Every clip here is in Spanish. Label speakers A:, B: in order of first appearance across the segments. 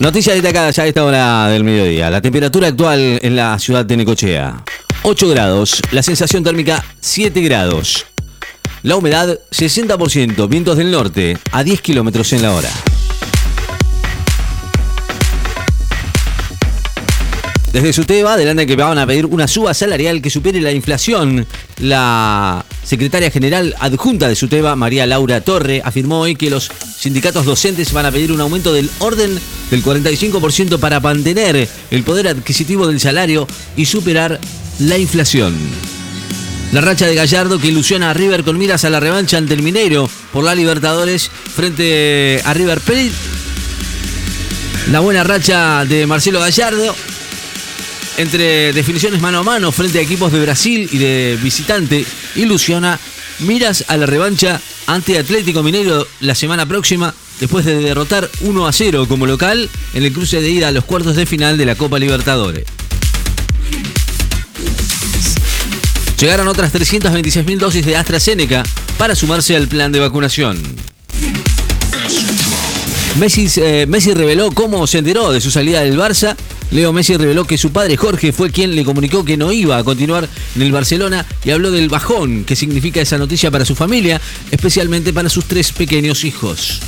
A: Noticias destacadas ya a esta hora del mediodía. La temperatura actual en la ciudad de Necochea. 8 grados. La sensación térmica 7 grados. La humedad 60%. Vientos del norte a 10 kilómetros en la hora. Desde Suteba adelantan que van a pedir una suba salarial que supere la inflación. La secretaria general adjunta de Suteba, María Laura Torre, afirmó hoy que los sindicatos docentes van a pedir un aumento del orden del 45% para mantener el poder adquisitivo del salario y superar la inflación. La racha de Gallardo que ilusiona a River con miras a la revancha ante el Mineiro por la Libertadores frente a River Plate. La buena racha de Marcelo Gallardo entre definiciones mano a mano frente a equipos de Brasil y de visitante ilusiona miras a la revancha ante Atlético Mineiro la semana próxima después de derrotar 1 a 0 como local en el cruce de ida a los cuartos de final de la Copa Libertadores. Llegaron otras 326.000 dosis de AstraZeneca para sumarse al plan de vacunación. Messi, eh, Messi reveló cómo se enteró de su salida del Barça Leo Messi reveló que su padre Jorge fue quien le comunicó que no iba a continuar en el Barcelona y habló del bajón que significa esa noticia para su familia, especialmente para sus tres pequeños hijos.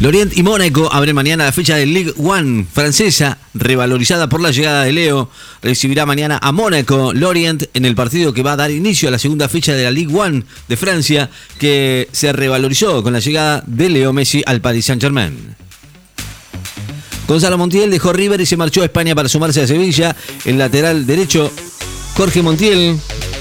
A: Lorient y Mónaco abren mañana la fecha del League One francesa, revalorizada por la llegada de Leo. Recibirá mañana a Mónaco, Lorient, en el partido que va a dar inicio a la segunda fecha de la Ligue One de Francia, que se revalorizó con la llegada de Leo Messi al Paris Saint-Germain. Gonzalo Montiel dejó River y se marchó a España para sumarse a Sevilla. El lateral derecho, Jorge Montiel,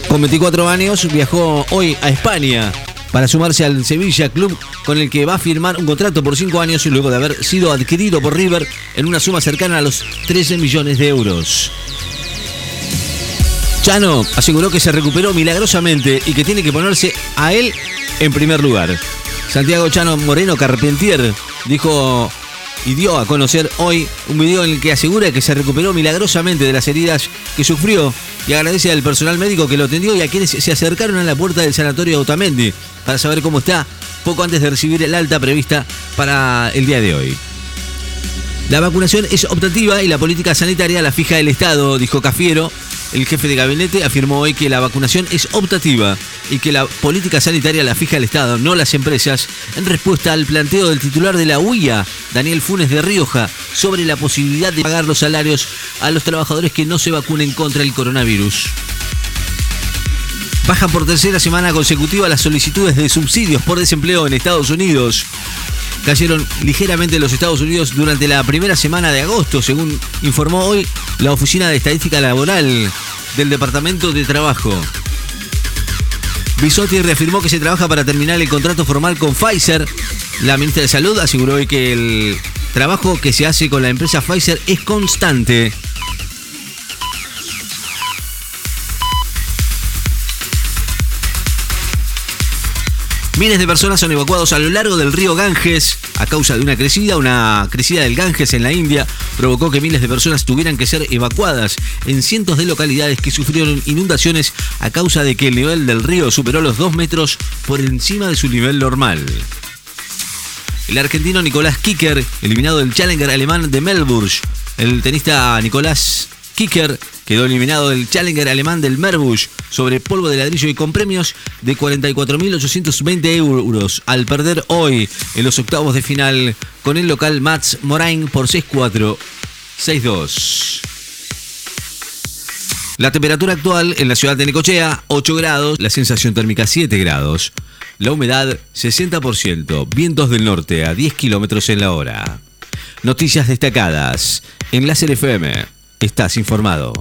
A: con 24 años, viajó hoy a España para sumarse al Sevilla Club con el que va a firmar un contrato por 5 años y luego de haber sido adquirido por River en una suma cercana a los 13 millones de euros. Chano aseguró que se recuperó milagrosamente y que tiene que ponerse a él en primer lugar. Santiago Chano Moreno Carpentier dijo y dio a conocer hoy un video en el que asegura que se recuperó milagrosamente de las heridas que sufrió y agradece al personal médico que lo atendió y a quienes se acercaron a la puerta del sanatorio Otamendi para saber cómo está poco antes de recibir el alta prevista para el día de hoy. La vacunación es optativa y la política sanitaria la fija el Estado, dijo Cafiero, el jefe de gabinete afirmó hoy que la vacunación es optativa y que la política sanitaria la fija el Estado, no las empresas, en respuesta al planteo del titular de la UIA, Daniel Funes de Rioja, sobre la posibilidad de pagar los salarios a los trabajadores que no se vacunen contra el coronavirus. Bajan por tercera semana consecutiva las solicitudes de subsidios por desempleo en Estados Unidos cayeron ligeramente en los Estados Unidos durante la primera semana de agosto, según informó hoy la Oficina de Estadística Laboral del Departamento de Trabajo. Bisotti reafirmó que se trabaja para terminar el contrato formal con Pfizer. La ministra de Salud aseguró hoy que el trabajo que se hace con la empresa Pfizer es constante. Miles de personas son evacuados a lo largo del río Ganges a causa de una crecida. Una crecida del Ganges en la India provocó que miles de personas tuvieran que ser evacuadas en cientos de localidades que sufrieron inundaciones a causa de que el nivel del río superó los 2 metros por encima de su nivel normal. El argentino Nicolás Kicker, eliminado del Challenger alemán de Melbourne. El tenista Nicolás Kicker quedó eliminado del Challenger alemán del Merbush sobre polvo de ladrillo y con premios de 44.820 euros. Al perder hoy en los octavos de final con el local Mats Morain por 6-4, 6-2. La temperatura actual en la ciudad de Necochea, 8 grados, la sensación térmica 7 grados, la humedad 60%, vientos del norte a 10 kilómetros en la hora. Noticias destacadas en Láser FM Estás informado.